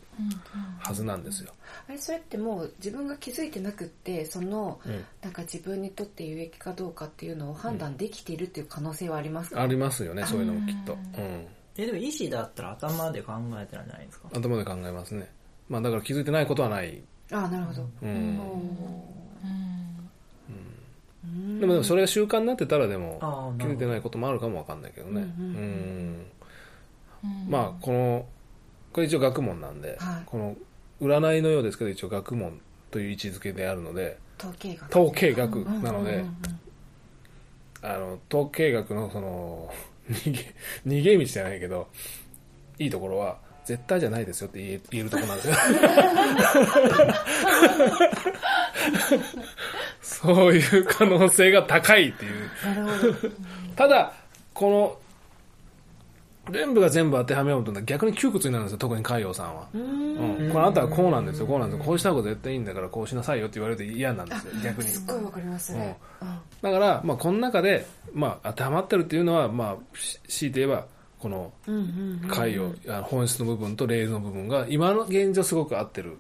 はずなんですよ。あれそれってもう自分が気づいてなくってそのうんなんか自分にとって有益かどうかっていうのを判断できているっていう可能性はありますか、ありますよね、そういうのもきっと。うん。え、でも医師だったら頭で考えてるんじゃないですか？頭で考えますね。まあだから気づいてないことはない。ああなるほど、うん。うんうんでもでもそれが習慣になってたらでもあーなるほど。切れてないこともあるかもわかんないけどね。うんまあこのこれ一応学問なんで、はい。この占いのようですけど一応学問という位置づけであるので統計学。統計学なので、あの統計学のその <laughs> 逃げ逃げ道じゃないけどいいところは絶対じゃないですよって言え言えるところなんですよ <laughs> そういう可能性が高いっていう。なるほど。ただこの全部が全部当てはめようとな逆に窮屈になるんですよ特に海洋さんは、うん、これあなたはこうなんですよ。こうなんですよ。こうした方が絶対いいんだからこうしなさいよって言われると嫌なんですよ逆に。すっごいわかりますね、うん。だから、まあ、この中で、まあ、当てはまってるっていうのは、まあ、し強いて言えばこのうんうんうん回を、あの本質の部分と霊の部分が今の現状すごく合ってる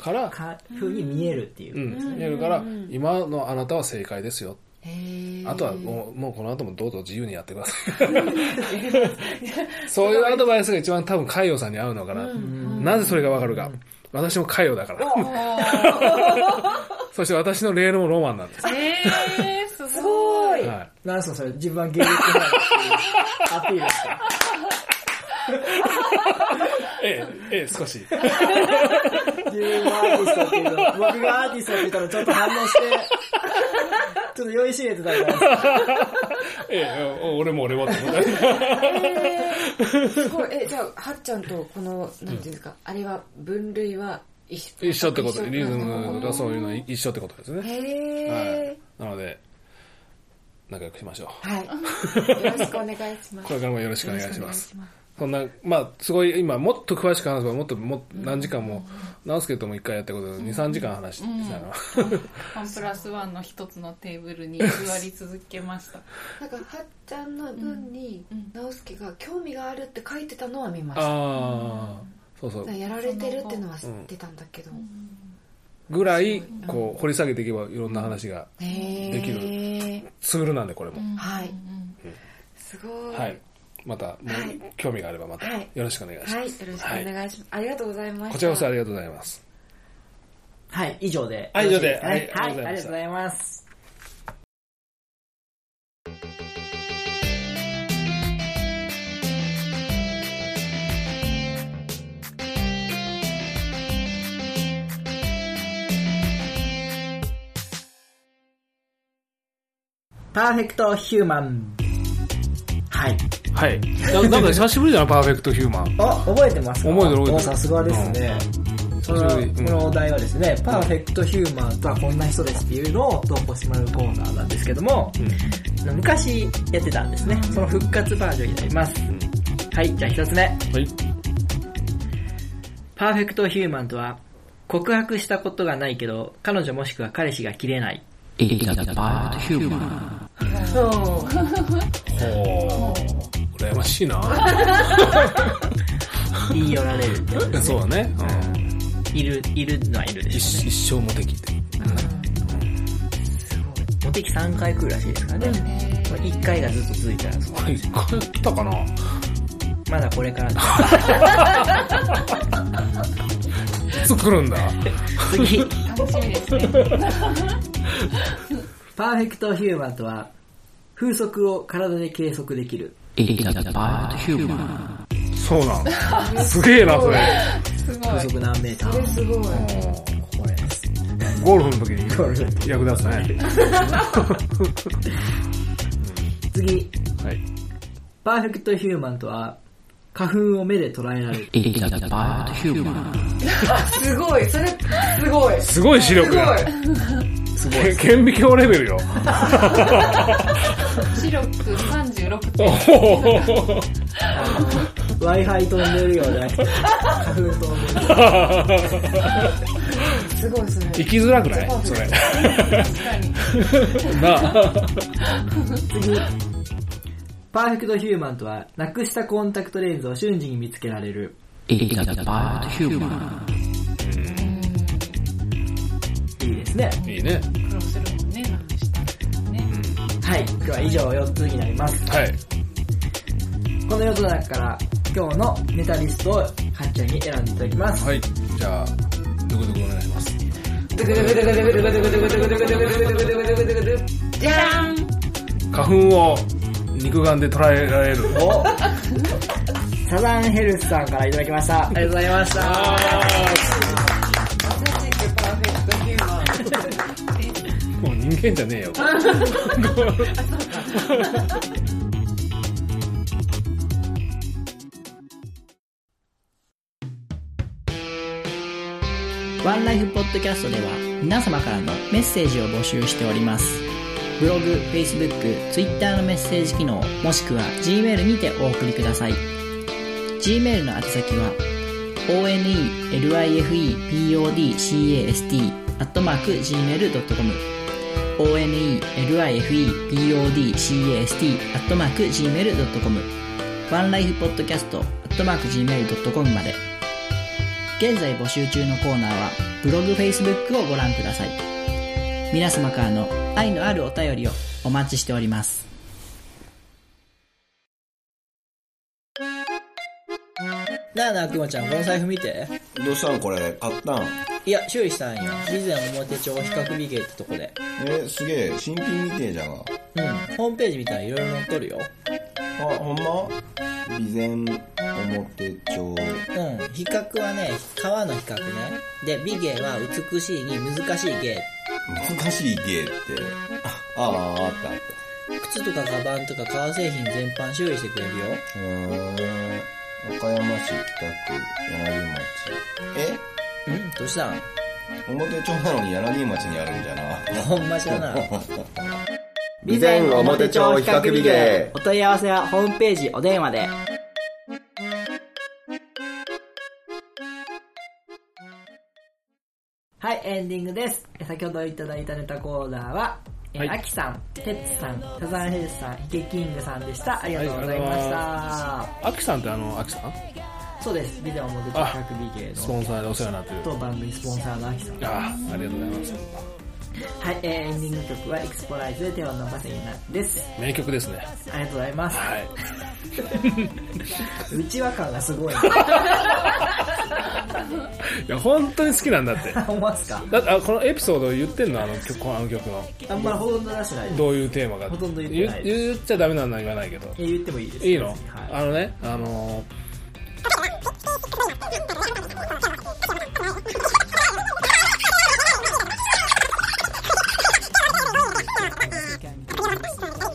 から、かふうに見えるっていうう。ん、見えるから、今のあなたは正解ですよ。あとはもうもうこの後もどうぞ自由にやってください。<laughs> そういうアドバイスが一番多分海洋さんに合うのかな。なぜそれがわかるか。私も海洋だから。<laughs> そして私の霊のロマンなんです。えー、すすごい。はいなんすかそれ、自分は芸術派だっていうアピールですか？ええ、ええ、少し。自分がアーティストっていうの、僕がアーティストって言ったらちょっと反応して、ちょっと酔いしれてたじゃないですか。ええ、お俺も俺もって思った。すごいえじゃあはっちゃんとこのなんていうんですか、あれは分類は一緒一緒ってことで、リズムがそういうのは一緒ってことですね。へはえい。なので、仲良くしましょう。はい、よろしくお願いしますこれからもよろしくお願いしますそんな、まあ、すごい、今、もっと詳しく話せば、もっと、もっと何時間も、直輔とも一回やったことで、2、3時間話してたの。<laughs> ワンプラスワンの一つのテーブルに座り続けました。なんかはっちゃんの文に直輔が興味があるって書いてたのは見ました。ああ、そうそう。やられてるっていうのは知ってたんだけど、ぐらい、こう、掘り下げていけば、いろんな話が、できるツールなんで、これも。はい。すごい。はい。また、興味があれば、また、はい。よろしくお願いします。はい。よろしくお願いします、ありがとうございました。こちらこそありがとうございます。はい、以上で。はい。以上ではい、ありがとうございます。パーフェクトヒューマン。はい。はい。ななんか久しぶりだな、パーフェクトヒューマン。あ、覚えてますか？覚えてる覚えてるおさすがですね。このこのお題はですね、パーフェクトヒューマンとはこんな人ですっていうのを投稿してもらうコーナーなんですけども、昔やってたんですね。その復活バージョンになります。はい、じゃあ一つ目。はい。パーフェクトヒューマンとは、告白したことがないけど、彼女もしくは彼氏が切れない。ほう。羨ましいな。言い寄られるってことですそうだね。いる、いるのはいるで一しょうね。一生モテキって。モテ期3回来るらしいですからね。1回がずっと続いたらそうこれ一回やったかなまだこれからですいつ来るんだ？次。楽しみですね。<laughs> パーフェクトヒューマンとは、風速を体で計測できる。そうなんだ。すげえな、それ。すごい。風速何メーター？すごいこれです。ゴルフの時に役立つね。<laughs> 次。はい。パーフェクトヒューマンとは、花粉を目で捉えられる。<laughs> すごいそれすごいすごい視力や。すごいけ顕微鏡レベルよ。視力36お点。お Wi-Fi 飛んでるようじゃなくて、花粉飛んでる。すごいそれ生きづらくない？それ。確かに。なあ。次。パーフェクトヒューマンとは、なくしたコンタクトレンズを瞬時に見つけられる。いいですね。いいね。苦労するもんね、なんでしたね。はい。今日は以上4つになります。はい。この4つの中から、今日のネタリストをはっちゃんに選んでいただきます。はい。じゃあ、どこどこお願いします？じゃーん花粉を肉眼で捉えられる。おサザンヘルスさんからいただきました。ありがとうございました。マン。もう人間じゃねえよ。<laughs> ワンライフポッドキャストでは皆様からのメッセージを募集しております。ブログ、Facebook、Twitter のメッセージ機能、もしくは Gmail にてお送りください。Gmail の宛先は onelifepodcast アットマーク gmail.com onelifepodcast アットマーク gmail.com ワンライフポッドキャストアットマーク gmail.com まで現在募集中のコーナーはブログ、Facebook をご覧ください。皆様からの愛のあるお便りをお待ちしております。なくまちゃん、この財布見て。どうしたんこれ買ったん？いや、修理したんよ。備前表帳比較美芸ってとこで。えすげえ新品みてえじゃがうん。ホームページ見たらいろいろ載っとるよ。あほんま？備前表帳うん。比較はね、川の比較ね。で、美芸は美しいに難しい芸。難しい芸ってああああったあっ靴とかカバンとか革製品全般修理してくれるよ。たうーん和歌山市北区柳町え？うんどうした？ん表帳なのに柳町にあるんじゃなほんまじゃな。<laughs> 備前表帳比較美芸お問い合わせはホームページお電話で。はい、エンディングです。え先ほどいただいたネタコーナーは、えはいアキさん、テッツさん、サザンヘルスさん、ヒゲキングさんでした。ありがとうございました。はいアキさんってあの、アキさん？そうです、ビデオモデル100美芸スポのンサーでお世話になってる。当番組スポンサーのアキさん。ああ、ありがとうございます。はい、えーエンディング曲はエクスポライズで手を伸ばせになです。名曲ですね。ありがとうございます。はい。<laughs> うちわ感がすごい。<laughs> いや、本当に好きなんだって。<laughs> 思いますか？だって、あこのエピソード言ってんの？あの曲、あの曲の。あんまりほとんど出してない。どういうテーマが？ほとんど言ってない言言っちゃダメなのは言わないけど。え言ってもいいです。いいの、はい。あのね、あの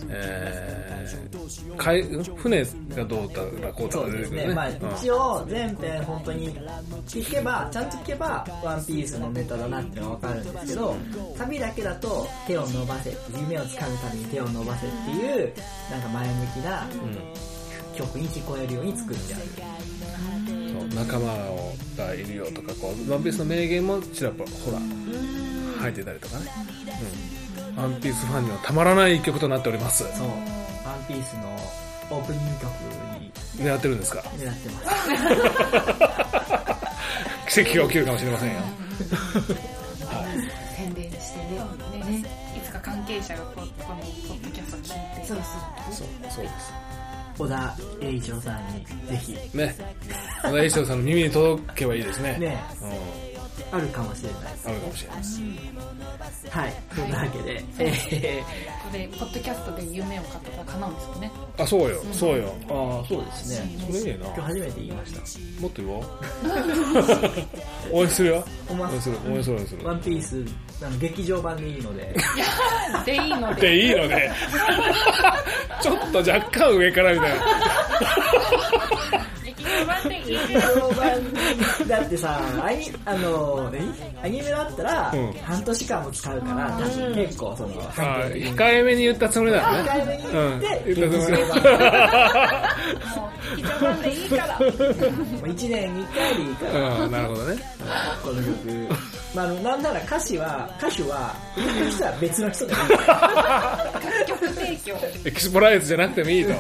えー、海船がどうだらこうだそうですね。まあ、うん一応、全編本当に聞けば、ちゃんと聞けば、ワンピースのネタだなってのはわかるんですけど、サビだけだと、手を伸ばせ、夢をつかむために手を伸ばせっていう、なんか前向きな曲に聞こえるように作ってある。そう仲間をがいるよとかこうワンピースの名言もちらほら入ってたりとかね、うん、ワンピースファンにはたまらない一曲となっておりますそう。ピースのオープニング曲に狙ってるんですか？狙ってます。<laughs> 奇跡が起きるかもしれませんよ。宣伝してね。ね。いつか関係者がここのポッドキャストを聞いて。そう。そうそうです。小田栄一郎さんに、ぜひ、ね。小田栄一郎さんの耳に届けばいいですね。ね、うんあるかもしれない。です。あるかもしれない。ですはい。そんなわけで、えこれポッドキャストで夢を語ったら叶うんですよね。あそうよ。そうよ。ー、ああ、そうですね。それいいな。今日初めて言いました。もっと言おう応援するよ。ほんま応援する。応援する。応援する。ワンピース、あの劇場版でいいので、<laughs> でいいので。でいいので。<laughs> ちょっと若干上からみたいな劇場版 <laughs> だってさ、アニあの、何？アニメだったらうん、半年間も使うから、多分結構その、控えめに言ったつもりだよね。控えめに言ってうん、言ったつもり劇場もう劇場版でいいから。<laughs> もう1年に1回でいいから、うんなるほどね。この曲。まあ、あの、なんなら歌詞は、歌手は、歌う人は別の人でいいから。曲提供。<laughs> エキスポライズじゃなくてもいいと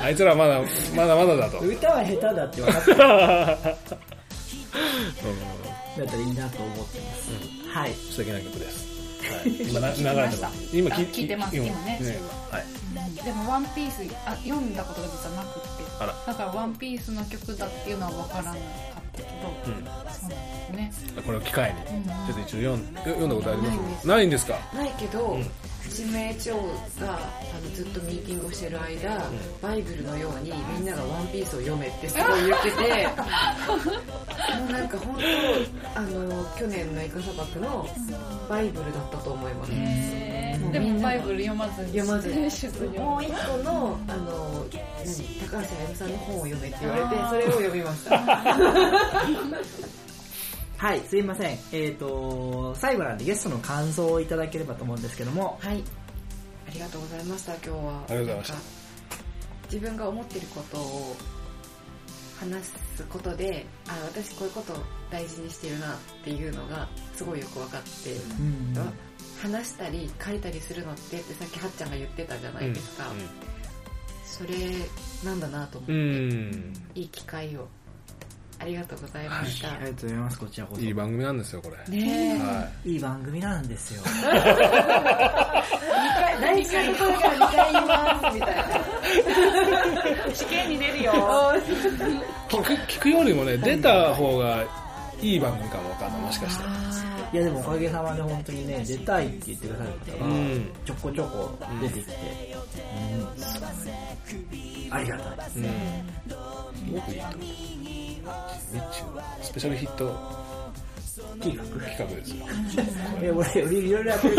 あいつらはまだまだまだだと。歌は下手だって分かってる。だったらいいなと思ってます。はい。素敵な曲です、はい、今な流れてます。今あ聞いてます今。ね。はい。でも「ワンピースあ読んだことが実はなくって。だから「ワンピースの曲だっていうのは分からなかったけど、うん。そうなんですね。ここれを機会に、ちょっと一応読ん読んだことあります。ないんですか？ないけど、指名長があのずっとミーティングをしてる間、バイブルのようにみんながワンピースを読めってすごい言ってて <laughs> もうなんか本当あの去年のイカ砂漠のバイブルだったと思います、もうでもバイブル読まずに読まずに。もう一個のあの何？高橋彩さんの本を読めって言われてそれを読みました <laughs> はい、すいません。えっ、と、最後なんでゲストの感想をいただければと思うんですけども、はい。ありがとうございました今日は。ありがとうございました。自分が思ってることを話すことであ私こういうことを大事にしてるなっていうのがすごいよく分かって、うん話したり書いたりするのってってさっきはっちゃんが言ってたじゃないですか、それなんだなと思って、うん、うん。いい機会をありがとうございました、ありがとうございます、こちらこそ。いい番組なんですよこれ、ねえ、はい。い番組なんですよ。何かの声から2回言いますみたいな。試験に出るよ。聞く聞くよりもね出た方がいい番組かもわかんない。もしかしたらいやでもおかげさまで本当にね、出たいって言ってくださる方がうん、ちょこちょこ出てきて、うん、ありがたい。うんすごくい。いと思う日中スペシャルヒット企画企画ですよ。え、俺、俺いろいろやってる。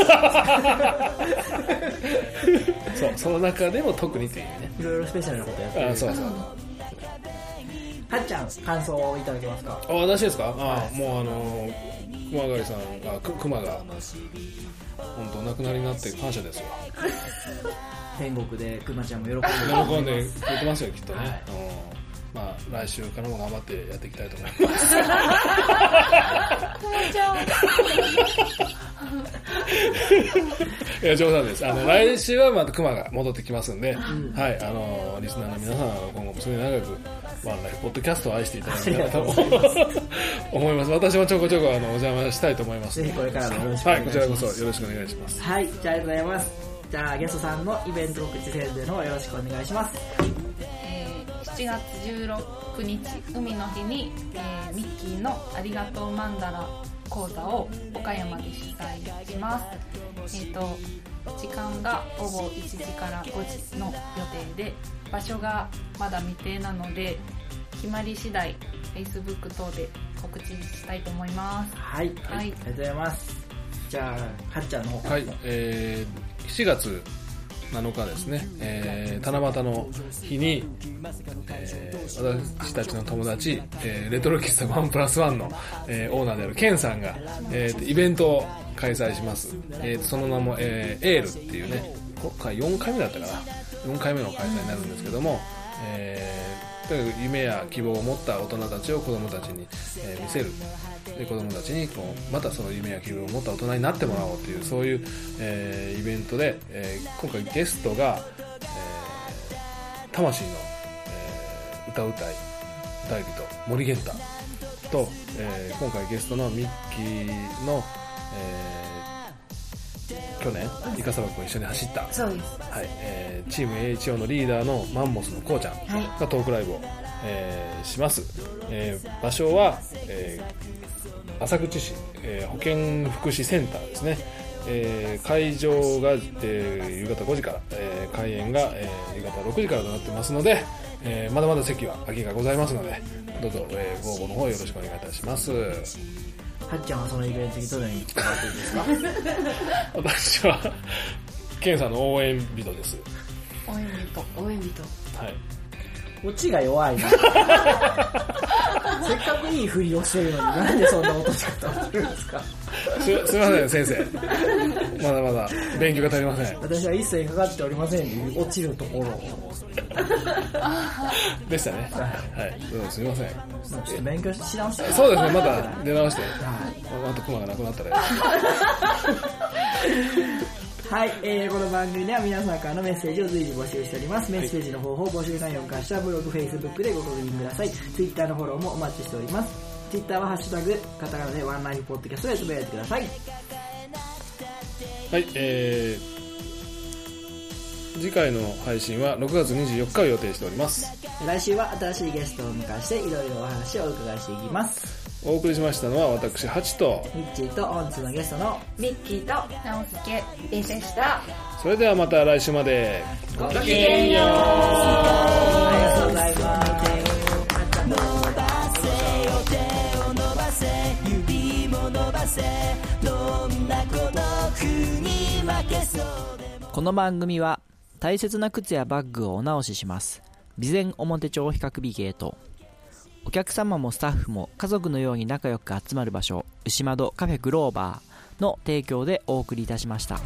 そうその中でも特にっていうね。いろいろスペシャルなことやってる。あそうそうはっちゃん、感想をい。ただけますかあ私ですかあもうあの熊谷さんあく熊が本当お亡くなりになって感謝ですよ <laughs> 天国でくまちゃんも喜んで喜んでくれてますよきっとね、うんまあ来週からも頑張ってやっていきたいと思います。<laughs> いや冗談です。あの来週はまた熊が戻ってきますんで、はい。あのリスナーの皆さんは今後も末永くワンライフポッドキャストを愛していただけたらと <laughs> 思います。私もちょこちょこあのお邪魔したいと思います。ぜひこれからもよろしくお願いします。はいこちらこそよろしくお願いします。はい、じゃあありがとうございます。じゃあゲストさんのイベント告知宣伝の方よろしくお願いします。えー7月16日海の日に、えーミッキーのありがとうマンダラ講座を岡山で主催します。えっ、と時間が午後1時から5時の予定で場所がまだ未定なので決まり次第 Facebook 等で告知したいと思います。はい、はい。ありがとうございます。じゃあ、はっちゃんの方はい、えー、7月7日ですね、えー、七夕の日に、えー私たちの友達、えーレトロ喫茶ワンプラスワンの、えーオーナーであるケンさんが、えーイベントを開催します。えーその名も、えーエールっていうね、今回4回目だったかな。4回目の開催になるんですけども、えーとにかく夢や希望を持った大人たちを子供たちに、見せる。で子供たちにこうまたその夢や希望を持った大人になってもらおうというそういう、えーイベントで、えー今回ゲストが、えー魂の、えー歌うたい歌い人森源太と、えー今回ゲストのミッキーの、えー去年イカサバ君一緒に走った、はいそうです。えーチーム AHO のリーダーのマンモスのこうちゃんはい。がトークライブを、えーします、えー場所は、えー浅口市、えー保健福祉センターですね、えー会場が、えー夕方5時から、えー開演が、えー夕方6時からとなってますので、えーまだまだ席は空きがございますのでどうぞ、えーご応募の方よろしくお願いいたしますはっちゃんはそのイベントにどのように関わっていいですか？<laughs> 私はケンさんの応援人です。応援人応援人はいオチが弱いな。<laughs> せっかくいいふりをしてるのに、なんでそんな落とし方をするんですか？すすみません先生。まだまだ勉強が足りません。私は一切かかっておりません落ちるところを、でしたね。はい。どうもすみません。ちょっと勉強し直して。そうですね。また出直して。はあとクマがなくなったら <laughs> はい、えー、この番組では皆さんからのメッセージを随時募集しております。メッセージの方法、募集内容に関してはブログ、フェイスブックでご確認ください。ツイッターのフォローもお待ちしております。ツイッターはハッシュタグ、カタカナでワンライフポッドキャストでつぶやいてください。はいえー、次回の配信は6月24日を予定しております来週は新しいゲストをお迎えして、いろいろお話をお伺いしていきます。お送りしましたのは私ハチと。ミッチーと本日のゲストのミッキーと直輔。でした。それではまた来週まで。ごきげんよう。ありがとうございます。この番組は大切な靴やバッグをお直しします。備前表帳比較美ゲートお客様もスタッフも家族のように仲良く集まる場所牛窓カフェグローバーの提供でお送りいたしました。